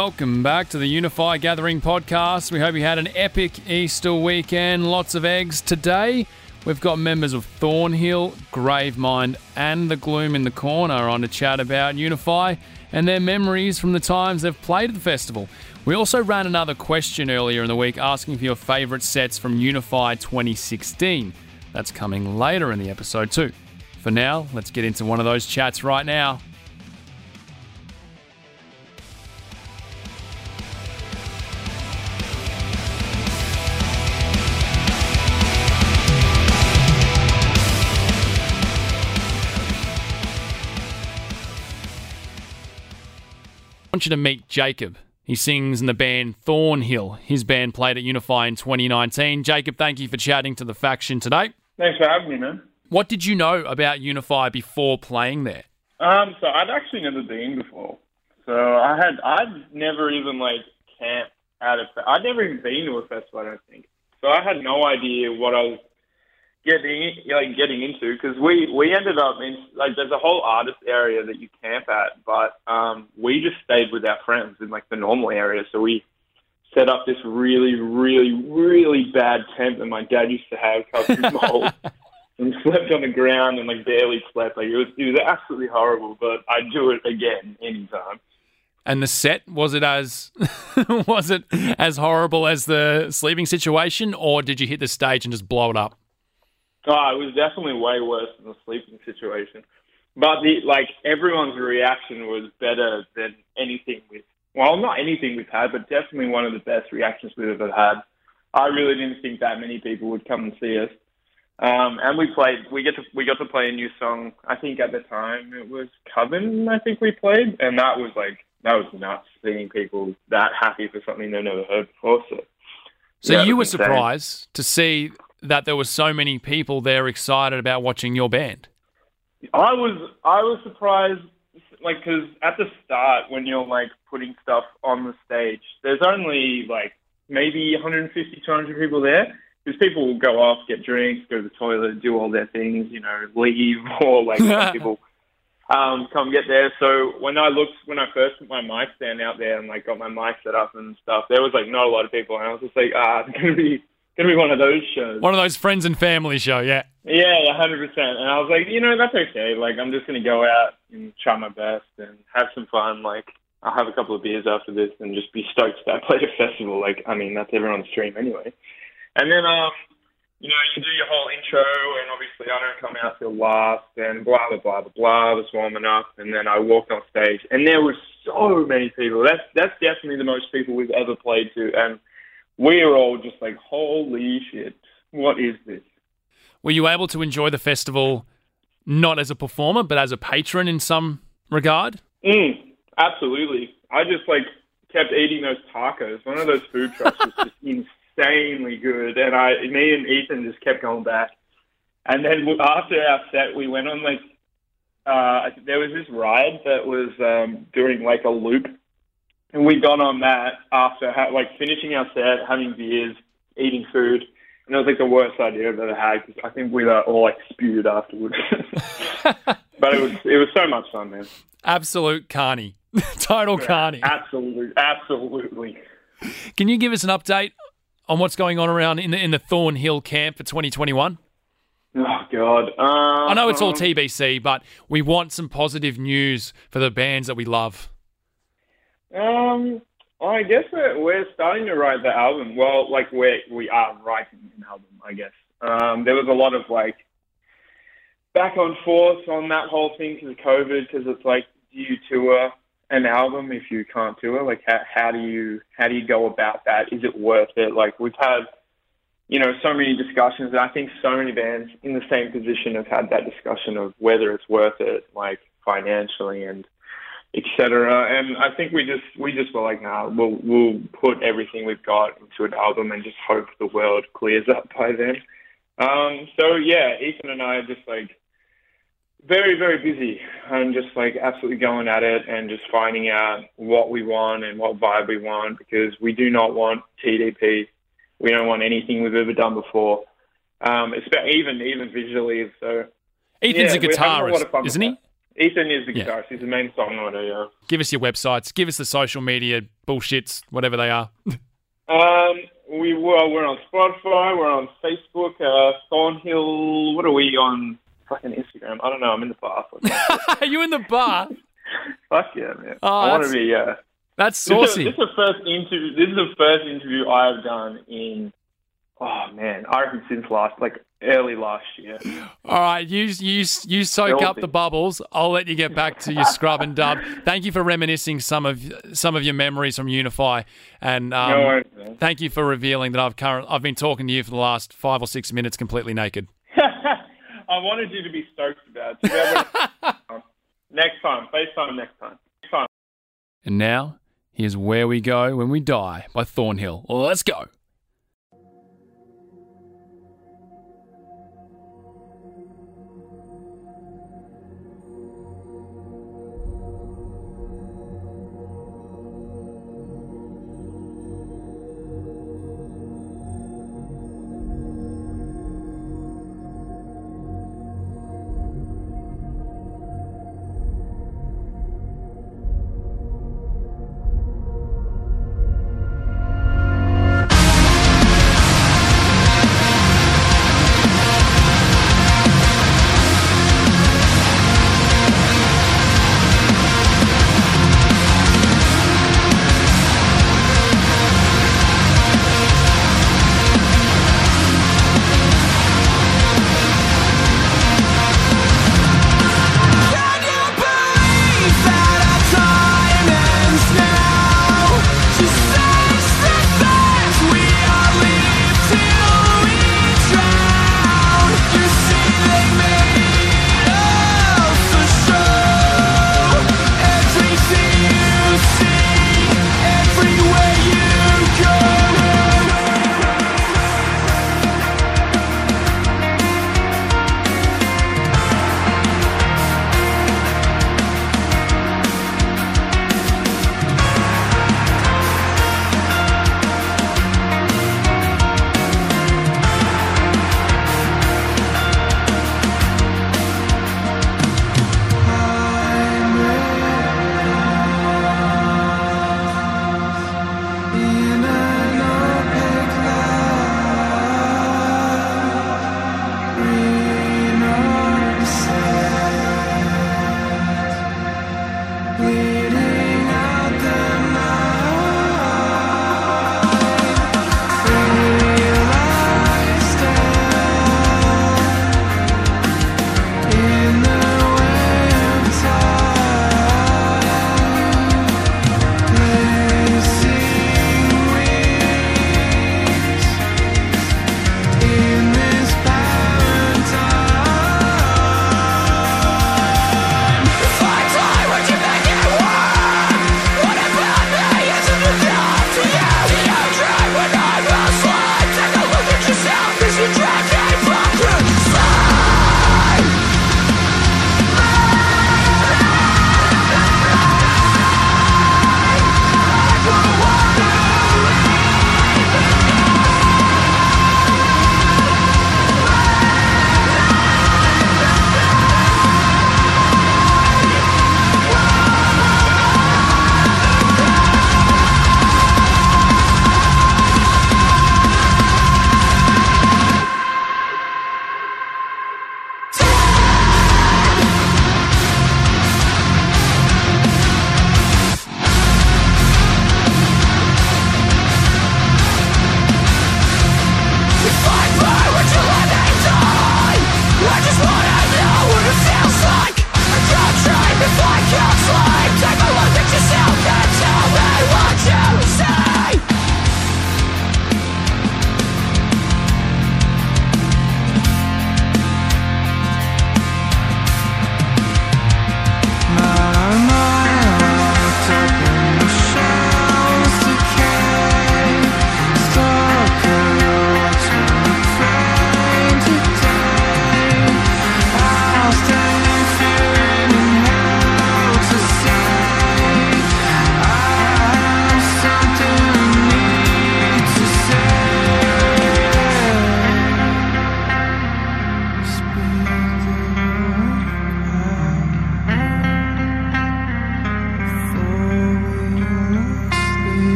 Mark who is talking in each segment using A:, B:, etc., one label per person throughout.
A: Welcome back to the Unify Gathering podcast. We hope you had an epic Easter weekend. Lots of eggs. Today, we've got members of Thornhill, Gravemind, and the Gloom in the Corner on to chat about Unify and their memories from the times they've played at the festival. We also ran another question earlier in the week asking for your favourite sets from Unify 2016. That's coming later in the episode, too. For now, let's get into one of those chats right now. I want you to meet Jacob. He sings in the band Thornhill. His band played at Unify in 2019. Jacob, thank you for chatting to the faction today.
B: Thanks for having me, man.
A: What did you know about Unify before playing there?
B: Um, so I'd actually never been before. So I had I'd never even like camped at a I'd never even been to a festival. I don't think. So I had no idea what I was getting like getting into because we we ended up in like there's a whole artist area that you camp at, but um, we just stayed with our friends in like the normal area. So we set up this really really really bad tent that my dad used to have covered in mold. and slept on the ground and like barely slept. Like it was, it was absolutely horrible. But I'd do it again anytime.
A: And the set was it as was it as horrible as the sleeping situation, or did you hit the stage and just blow it up?
B: Oh, it was definitely way worse than the sleeping situation. But the like everyone's reaction was better than anything we've well, not anything we've had, but definitely one of the best reactions we've ever had. I really didn't think that many people would come and see us. Um, and we played. We get to we got to play a new song. I think at the time it was Coven. I think we played, and that was like that was nuts. Seeing people that happy for something they've never heard before. So,
A: so
B: yeah,
A: you were
B: insane.
A: surprised to see that there were so many people there excited about watching your band.
B: I was I was surprised, like because at the start when you're like putting stuff on the stage, there's only like maybe 150, 200 people there because people will go off, get drinks, go to the toilet, do all their things, you know, leave, or like some people um, come get there. So when I looked, when I first put my mic stand out there and like got my mic set up and stuff, there was like not a lot of people, and I was just like, ah, it's gonna be gonna be one of those shows.
A: One of those friends and family show, yeah.
B: Yeah, hundred percent. And I was like, you know, that's okay. Like I'm just gonna go out and try my best and have some fun. Like I'll have a couple of beers after this and just be stoked that I played a festival. Like I mean, that's everyone's dream anyway. And then, um, you know, you do your whole intro, and obviously I don't come out till last, and blah blah blah blah blah. Was warming up, and then I walked on stage, and there were so many people. That's that's definitely the most people we've ever played to, and were all just like, holy shit, what is this?
A: Were you able to enjoy the festival not as a performer, but as a patron in some regard?
B: Mm, absolutely. I just like kept eating those tacos. One of those food trucks was just insanely good, and I, me and Ethan just kept going back. And then after our set, we went on like uh, there was this ride that was um, doing like a loop, and we got on that after ha- like finishing our set, having beers, eating food, and it was like the worst idea I've ever had because I think we were all like spewed afterwards. but it was it was so much fun, man.
A: Absolute carny. Total carny.
B: Absolutely, absolutely.
A: Can you give us an update on what's going on around in the in the Thornhill camp for 2021?
B: Oh God! Um,
A: I know it's all TBC, but we want some positive news for the bands that we love.
B: Um, I guess we're, we're starting to write the album. Well, like we we are writing an album. I guess um, there was a lot of like back and forth on that whole thing because of COVID. Because it's like, do you tour an album if you can't tour? Like, how, how do you how do you go about that? Is it worth it? Like, we've had you know so many discussions, and I think so many bands in the same position have had that discussion of whether it's worth it, like financially and etc. And I think we just we just were like, nah, we'll we'll put everything we've got into an album and just hope the world clears up by then. Um, so yeah, Ethan and I are just like very very busy and just like absolutely going at it and just finding out what we want and what vibe we want because we do not want TDP. We don't want anything we've ever done before. Um, it's about even even visually. So
A: Ethan's
B: Yeah,
A: a
B: we're a
A: guitarist, isn't he?
B: that. Ethan is the
C: Yeah.
B: guitarist. He's the main songwriter. Yeah.
C: Give us your websites. Give us the social media bullshits, whatever they are.
B: Um, we were we're on Spotify. We're on Facebook. Uh, Thornhill. What are we on? Fucking Instagram. I don't know. I'm in the bar.
C: Are you in the bar?
B: Fuck yeah, man.
C: Oh,
B: I want to be. Yeah.
C: That's
B: This is,
C: saucy.
B: this is the first interview. This is the first interview I've done in. Oh man, I reckon since last, like early last year.
C: All right, you you you soak up the bubbles. I'll let you get back to your scrub and dub. Thank you for reminiscing some of some of your memories from Unify, and um,
B: no worries,
C: thank you for revealing that I've current I've been talking to you for the last five or six minutes completely naked.
B: I wanted you to be stoked about it. To be able to- next time, FaceTime next time. Next time.
C: And now here's where we go when we die by Thornhill. Let's go.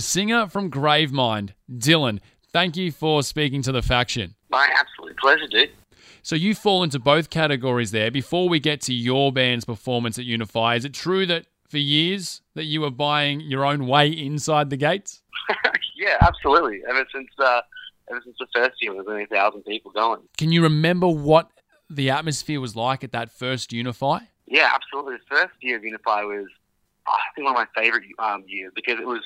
D: The
A: singer from Gravemind, Dylan. Thank you for speaking to the faction.
E: My absolute pleasure, dude.
A: So you fall into both categories there. Before we get to your band's performance at Unify, is it true that for years that you were buying your own way inside the gates?
E: yeah, absolutely. Ever since uh, ever since the first year, there was only a thousand people going.
A: Can you remember what the atmosphere was like at that first Unify?
E: Yeah, absolutely. The first year of Unify was, I think, one of my favorite um, years because it was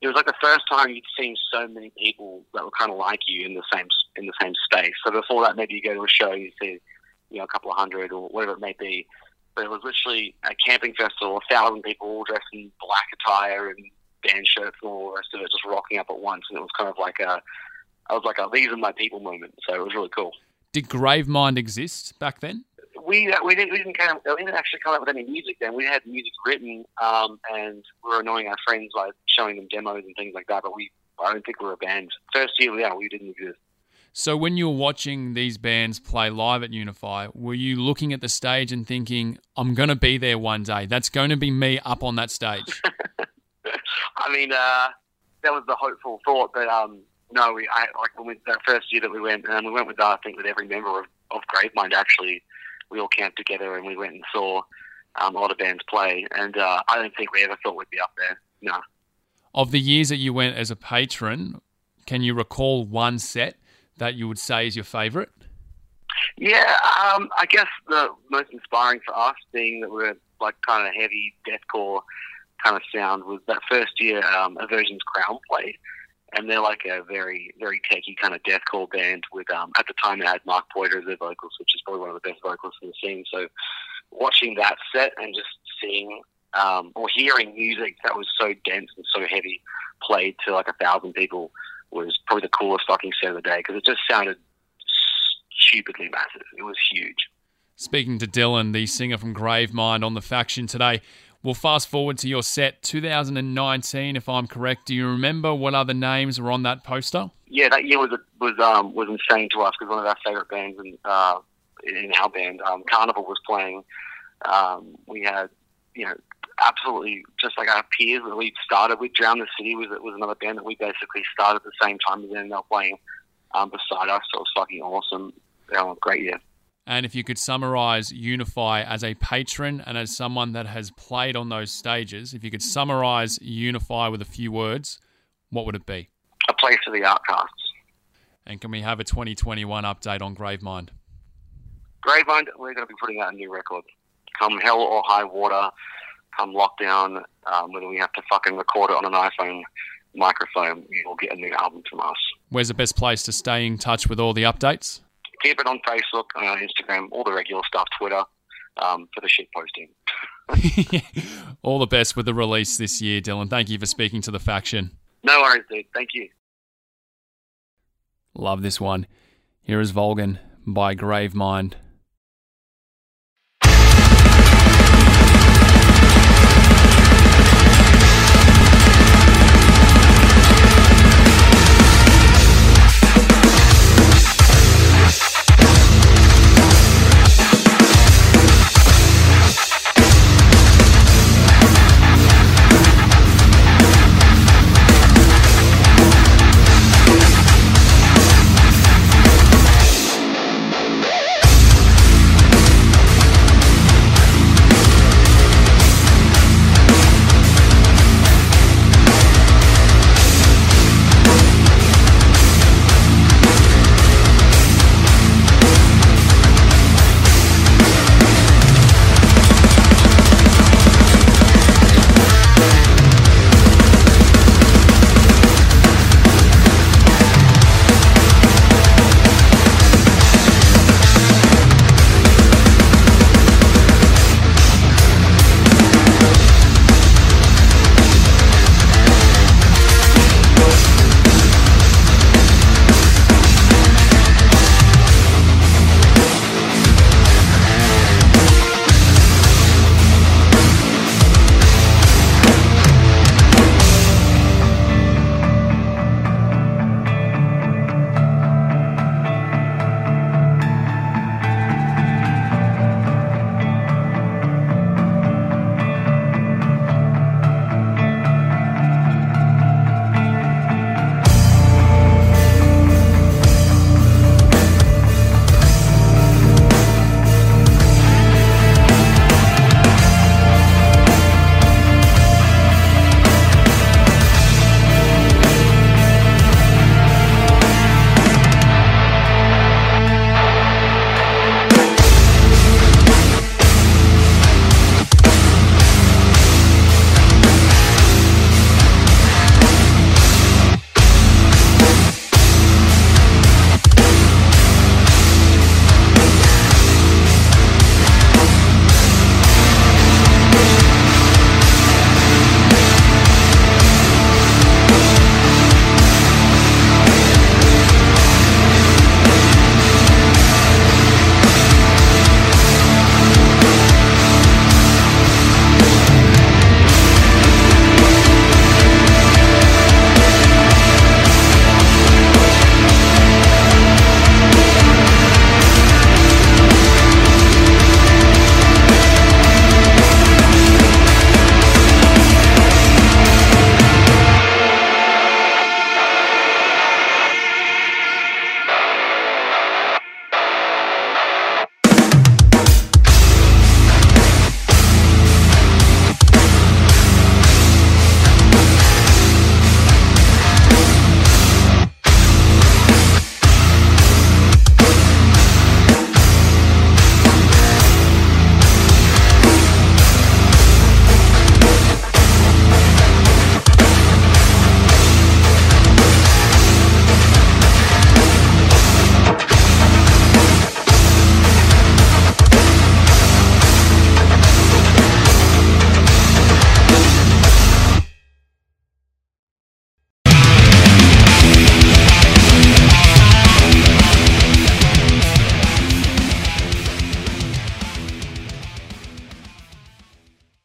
E: it was like the first time you'd seen so many people that were kind of like you in the same in the same space. So before that, maybe you go to a show, you see, you know, a couple of hundred or whatever it may be. But it was literally a camping festival, a thousand people all dressed in black attire and band shirts and all the rest of it, just rocking up at once. And it was kind of like a, I was like, a, these are my people moment. So it was really cool.
A: Did Gravemind exist back then?
E: We uh, we didn't we didn't come we didn't actually come up with any music then. We had music written, um, and we were annoying our friends by showing them demos and things like that. But we I don't think we were a band. First year, yeah, we didn't exist.
A: So when you were watching these bands play live at Unify, were you looking at the stage and thinking, "I'm going to be there one day. That's going to be me up on that stage."
E: I mean, uh, that was the hopeful thought, but um, no, we I, like when we, that first year that we went, and we went with uh, I think with every member of, of Gravemind actually. We all camped together and we went and saw um, a lot of bands play, and uh, I don't think we ever thought we'd be up there. No.
A: of the years that you went as a patron, can you recall one set that you would say is your favourite?
E: Yeah, um, I guess the most inspiring for us, being that we're like kind of heavy deathcore kind of sound, was that first year um, Aversion's Crown played, and they're like a very very techy kind of deathcore band. With um, at the time they had Mark Poida as their vocals, which is probably one of the best vocals in the scene. So watching that set and just seeing um, or hearing music that was so dense and so heavy played to like a thousand people was probably the coolest fucking set of the day because it just sounded stupidly massive. It was huge.
A: Speaking to Dylan, the singer from Gravemind, on the faction today. We'll fast forward to your set 2019, if I'm correct. Do you remember what other names were on that poster?
E: Yeah, that year was was um, was insane to us because one of our favorite bands in uh, in our band, um, Carnival, was playing. Um, we had you know absolutely just like our peers that we started with. Drown This City was was another band that we basically started at the same time as them. They were playing um, beside us, so it was fucking awesome. Yeah, a great year.
A: And if you could summarize Unify as a patron and as someone that has played on those stages, if you could summarize Unify with a few words, what would it be?
E: A place for the outcasts.
A: And can we have a 2021 update on Gravemind?
E: Gravemind, we're going to be putting out a new record. Come hell or high water, come lockdown, um, whether we have to fucking record it on an iPhone microphone, you will get a new album from us.
A: Where's the best place to stay in touch with all the updates?
E: Keep it on Facebook, uh, Instagram, all the regular stuff, Twitter, um, for the shit posting.
A: all the best with the release this year, Dylan. Thank you for speaking to the faction.
E: No worries, dude. Thank you.
A: Love this one. Here is Volgan by Gravemind.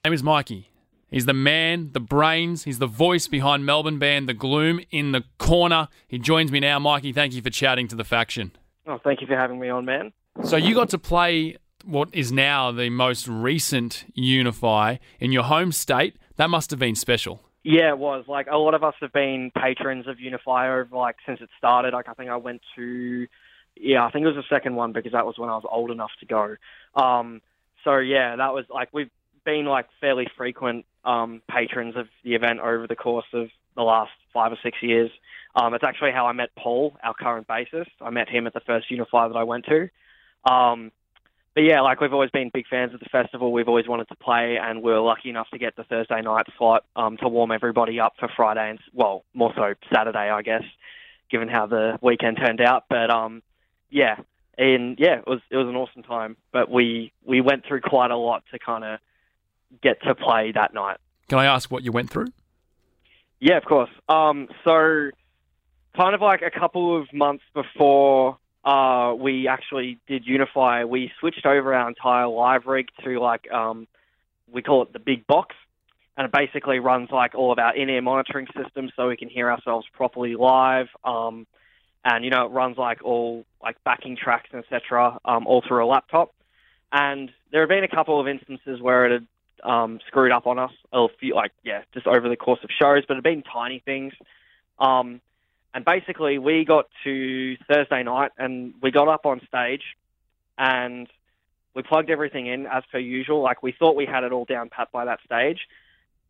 A: Name is Mikey. He's the man, the brains. He's the voice behind Melbourne band The Gloom in the corner. He joins me now. Mikey, thank you for chatting to the faction.
F: Oh, thank you for having me on, man.
A: So you got to play what is now the most recent Unify in your home state. That must have been special.
F: Yeah, it was. Like a lot of us have been patrons of Unify over like since it started. Like I think I went to yeah, I think it was the second one because that was when I was old enough to go. Um so yeah, that was like we've been like fairly frequent um patrons of the event over the course of the last five or six years. Um it's actually how I met Paul, our current bassist. I met him at the first Unify that I went to. Um but yeah, like we've always been big fans of the festival. We've always wanted to play, and we were lucky enough to get the Thursday night slot um, to warm everybody up for Friday and well, more so Saturday, I guess, given how the weekend turned out. But um, yeah, and yeah, it was it was an awesome time. But we we went through quite a lot to kind of get to play that night.
A: Can I ask what you went through?
F: Yeah, of course. Um, so kind of like a couple of months before uh, we actually did Unify, we switched over our entire live rig to like um, we call it the big box, and it basically runs like all of our in-ear monitoring systems, so we can hear ourselves properly live. Um, and you know, it runs like all like backing tracks, etc., um, all through a laptop. And there have been a couple of instances where it had um, screwed up on us. A few, like yeah, just over the course of shows, but it had been tiny things. Um, and basically, we got to Thursday night and we got up on stage and we plugged everything in as per usual. Like we thought we had it all down pat by that stage,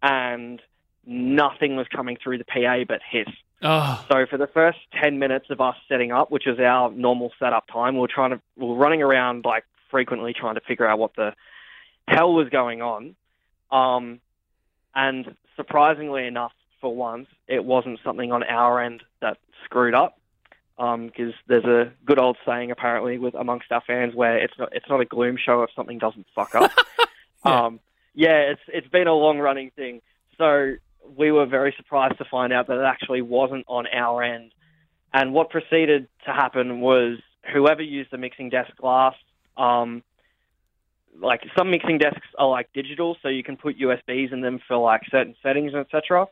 F: and nothing was coming through the PA but hiss.
A: Oh,
F: So for the first ten minutes of us setting up, which is our normal setup time, we we're trying to we we're running around like frequently trying to figure out what the hell was going on. Um, and surprisingly enough, for once, it wasn't something on our end that screwed up. Because there's a good old saying apparently with amongst our fans where it's not it's not a gloom show if something doesn't fuck up.
A: Yeah.
F: Um, yeah, it's it's been a long running thing. So we were very surprised to find out that it actually wasn't on our end. And what proceeded to happen was whoever used the mixing desk last, um, like some mixing desks are like digital, so you can put USBs in them for like certain settings, etc.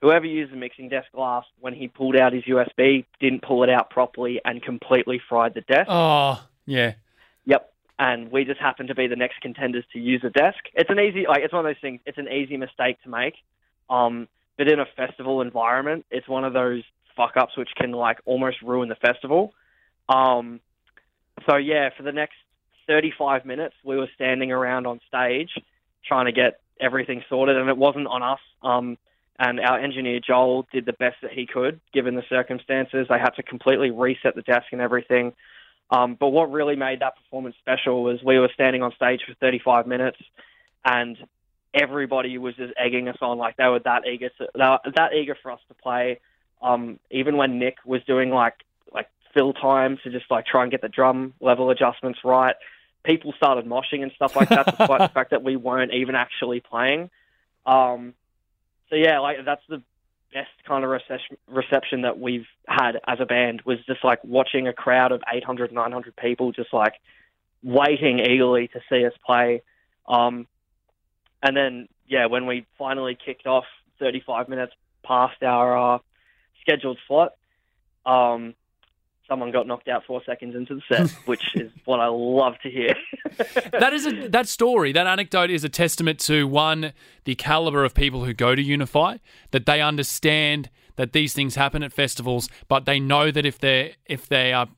F: Whoever used the mixing desk last, when he pulled out his USB, didn't pull it out properly and completely fried the desk.
A: oh, yeah.
F: Yep. And we just happened to be the next contenders to use the desk. It's an easy, like, it's one of those things. It's an easy mistake to make. Um, but in a festival environment, it's one of those fuck ups which can like almost ruin the festival. Um, so yeah, for the next 35 minutes, we were standing around on stage trying to get everything sorted, and it wasn't on us. Um, and our engineer Joel did the best that he could given the circumstances. They had to completely reset the desk and everything. Um, but what really made that performance special was we were standing on stage for 35 minutes, and everybody was just egging us on. Like they were that eager to, that eager for us to play. Um, even when Nick was doing like like fill time to just like try and get the drum level adjustments right, people started moshing and stuff like that, despite the fact that we weren't even actually playing. Um, so yeah, like that's the best kind of reception, reception that we've had as a band was just like watching a crowd of 800, 900 people just like waiting eagerly to see us play. Um, and then, yeah, when we finally kicked off 35 minutes past our uh, scheduled slot, um, someone got knocked out four seconds into the set, which is what I love to hear.
A: that is a, that story, that anecdote is a testament to one the caliber of people who go to Unify, that they understand that these things happen at festivals, but they know that if they if they are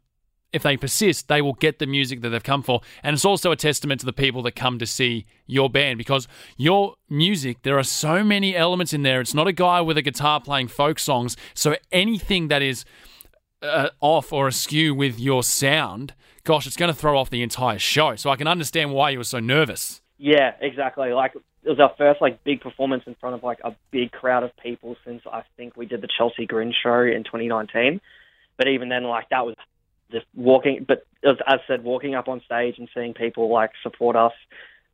A: if they persist, they will get the music that they've come for. And it's also a testament to the people that come to see your band because your music, there are so many elements in there. It's not a guy with a guitar playing folk songs. So anything that is uh, off or askew with your sound, gosh, it's going to throw off the entire show. So I can understand why you were so nervous.
F: Yeah, exactly. Like it was our first like big performance in front of like a big crowd of people since I think we did the Chelsea Grin show in 2019. But even then, like that was just walking. But as said, walking up on stage and seeing people like support us,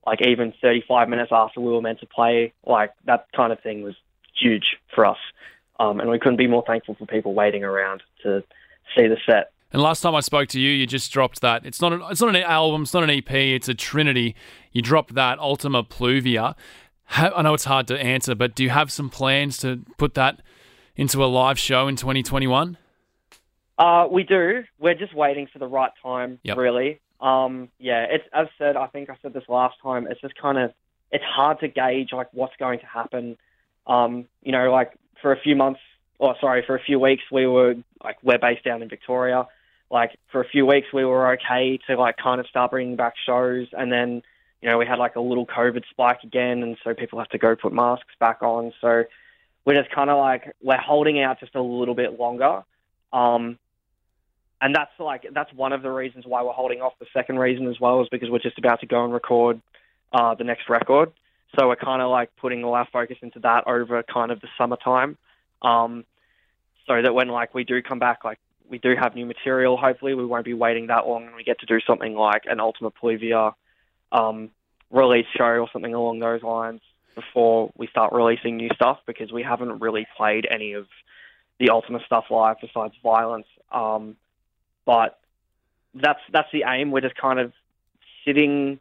F: like even 35 minutes after we were meant to play, like that kind of thing was huge for us. Um, and we couldn't be more thankful for people waiting around to see the set.
A: And last time I spoke to you, you just dropped that. It's not. A, it's not an album. It's not an EP. It's a trinity. You dropped that Ultima Pluvia. ha- I know it's hard to answer, but do you have some plans to put that into a live show in 2021?
F: Uh, we do. We're just waiting for the right time,
A: Yep.
F: really. Um, yeah, it's as said. I think I said this last time. It's just kind of it's hard to gauge like what's going to happen. Um, you know, like for a few months, or sorry, for a few weeks, we were like we're based down in Victoria. Like for a few weeks, we were okay to like kind of start bringing back shows, and then you know we had like a little COVID spike again, and so people have to go put masks back on. So we're just kind of like we're holding out just a little bit longer. Um, and that's like that's one of the reasons why we're holding off. The second reason as well is because we're just about to go and record uh, the next record. So we're kind of like putting all our focus into that over kind of the summertime, um, so that when like we do come back, like we do have new material. Hopefully, we won't be waiting that long, and we get to do something like an Ultima Pluvia um, release show or something along those lines before we start releasing new stuff because we haven't really played any of the Ultimate stuff live besides Violence. Um, but that's that's the aim. We're just kind of sitting,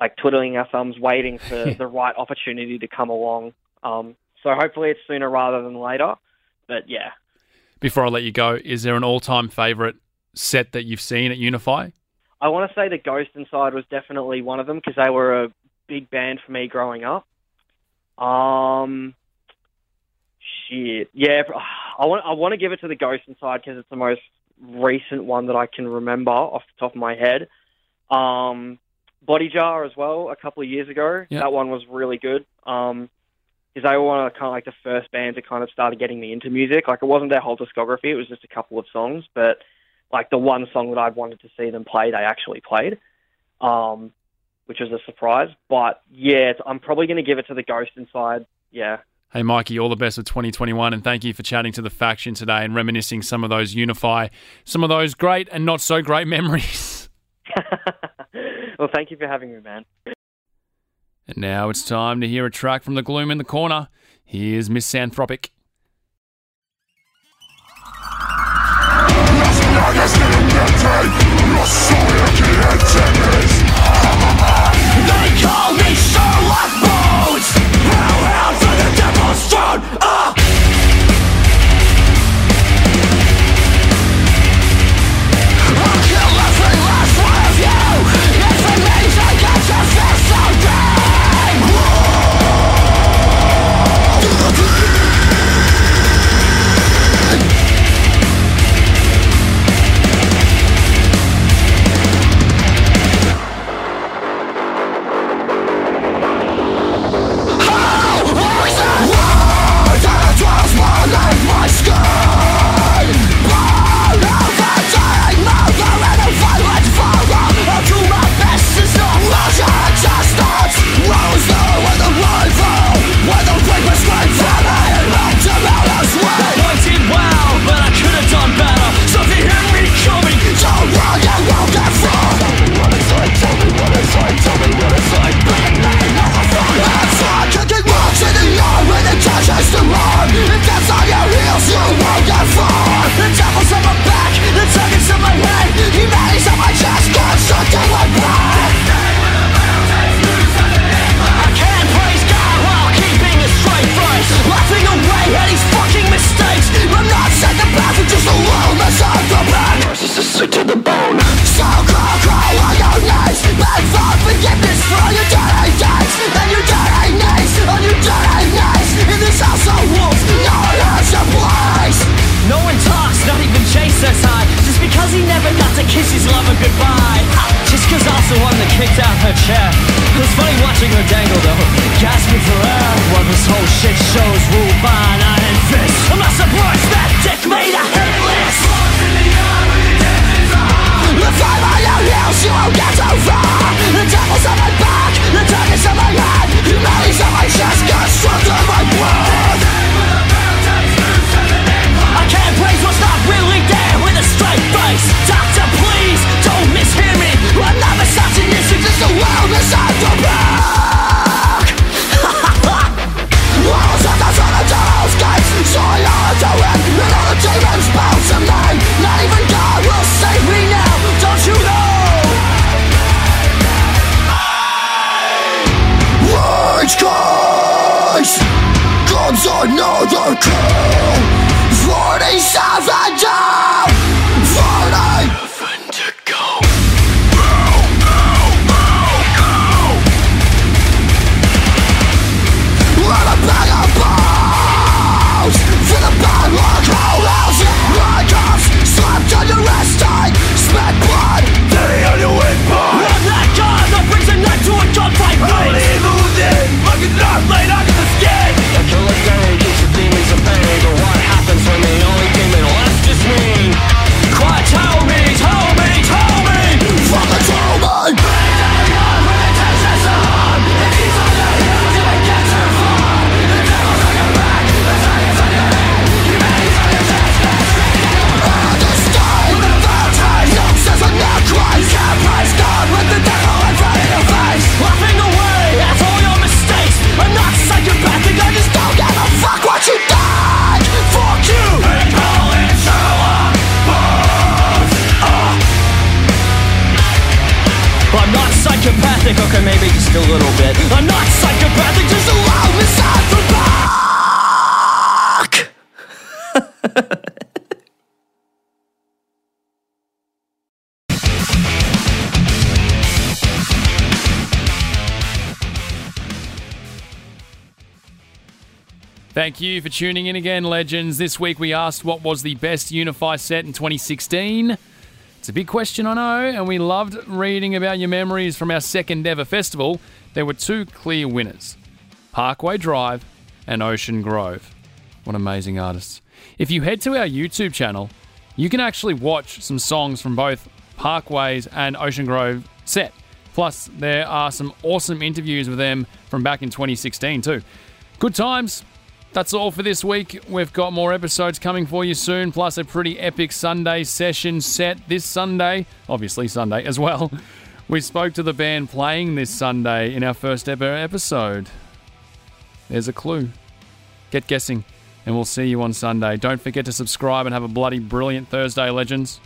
F: like twiddling our thumbs, waiting for the right opportunity to come along. Um, so hopefully it's sooner rather than later. But yeah,
A: Before I let you go, is there an all-time favorite set that you've seen at Unify?
F: I want to say the Ghost Inside was definitely one of them because they were a big band for me growing up. Um, shit, yeah, I want I want to give it to the Ghost Inside because it's the most recent one that I can remember off the top of my head. Um, Bodyjar as well a couple of years ago.
A: Yeah.
F: That one was really good. Um, because they were one of kind of like the first bands that kind of started getting me into music. Like it wasn't their whole discography; it was just a couple of songs, but like the one song that I'd wanted to see them play, they actually played, um, which was a surprise. But yeah, it's, I'm probably going to give it to the Ghost Inside. Yeah,
A: Hey, Mikey, all the best with 2021, and thank you for chatting to the faction today and reminiscing some of those Unify, some of those great and not so great memories.
F: well, thank you for having me, man.
A: And now it's time to hear a track from the gloom in the corner. Here's Misanthropic.
C: Call me Sherlock Bones Hellhound for the devil's throne Ah!
A: Thank you for tuning in again, legends. This week we asked what was the best Unify set in 2016. It's a big question, I know, and we loved reading about your memories from our second ever festival. There were two clear winners Parkway Drive and Ocean Grove. What amazing artists. If you head to our YouTube channel, you can actually watch some songs from both Parkways and Ocean Grove set. Plus, there are some awesome interviews with them from back in 2016 too. Good times. That's all for this week. We've got more episodes coming for you soon, plus a pretty epic Sunday session set this Sunday, obviously Sunday as well. We spoke to the band playing this Sunday in our first ever episode. There's a clue. Get guessing, and we'll see you on Sunday. Don't forget to subscribe and have a bloody brilliant Thursday, legends.